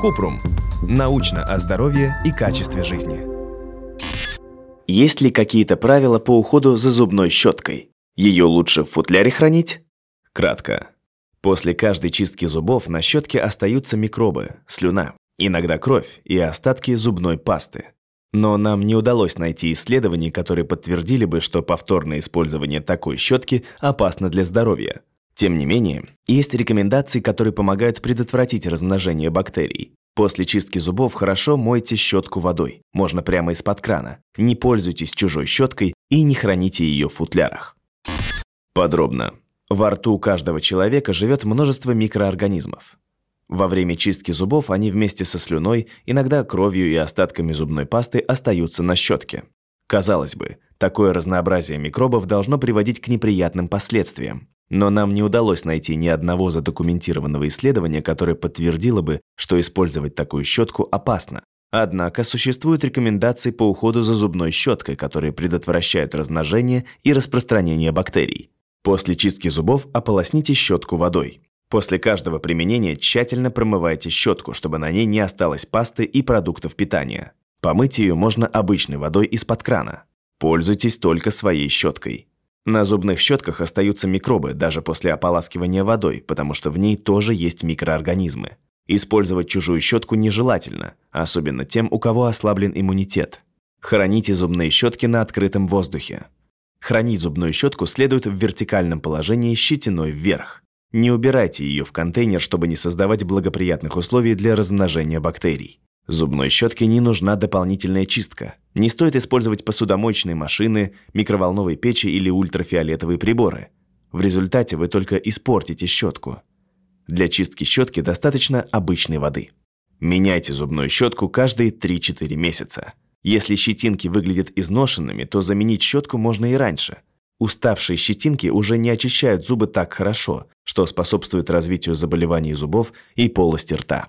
Купрум. Научно о здоровье и качестве жизни. Есть ли какие-то правила по уходу за зубной щеткой? Ее лучше в футляре хранить? Кратко. После каждой чистки зубов на щетке остаются микробы, слюна, иногда кровь и остатки зубной пасты. Но нам не удалось найти исследований, которые подтвердили бы, что повторное использование такой щетки опасно для здоровья. Тем не менее, есть рекомендации, которые помогают предотвратить размножение бактерий. После чистки зубов хорошо мойте щетку водой, можно прямо из-под крана. Не пользуйтесь чужой щеткой и не храните ее в футлярах. Подробно. Во рту каждого человека живет множество микроорганизмов. Во время чистки зубов они вместе со слюной, иногда кровью и остатками зубной пасты остаются на щетке. Казалось бы, такое разнообразие микробов должно приводить к неприятным последствиям. Но нам не удалось найти ни одного задокументированного исследования, которое подтвердило бы, что использовать такую щетку опасно. Однако существуют рекомендации по уходу за зубной щеткой, которые предотвращают размножение и распространение бактерий. После чистки зубов ополосните щетку водой. После каждого применения тщательно промывайте щетку, чтобы на ней не осталось пасты и продуктов питания. Помыть ее можно обычной водой из-под крана. Пользуйтесь только своей щеткой. На зубных щетках остаются микробы даже после ополаскивания водой, потому что в ней тоже есть микроорганизмы. Использовать чужую щетку нежелательно, особенно тем, у кого ослаблен иммунитет. Храните зубные щетки на открытом воздухе. Хранить зубную щетку следует в вертикальном положении щетиной вверх. Не убирайте ее в контейнер, чтобы не создавать благоприятных условий для размножения бактерий. Зубной щетке не нужна дополнительная чистка. Не стоит использовать посудомоечные машины, микроволновые печи или ультрафиолетовые приборы. В результате вы только испортите щетку. Для чистки щетки достаточно обычной воды. Меняйте зубную щетку каждые 3-4 месяца. Если щетинки выглядят изношенными, то заменить щетку можно и раньше – Уставшие щетинки уже не очищают зубы так хорошо, что способствует развитию заболеваний зубов и полости рта.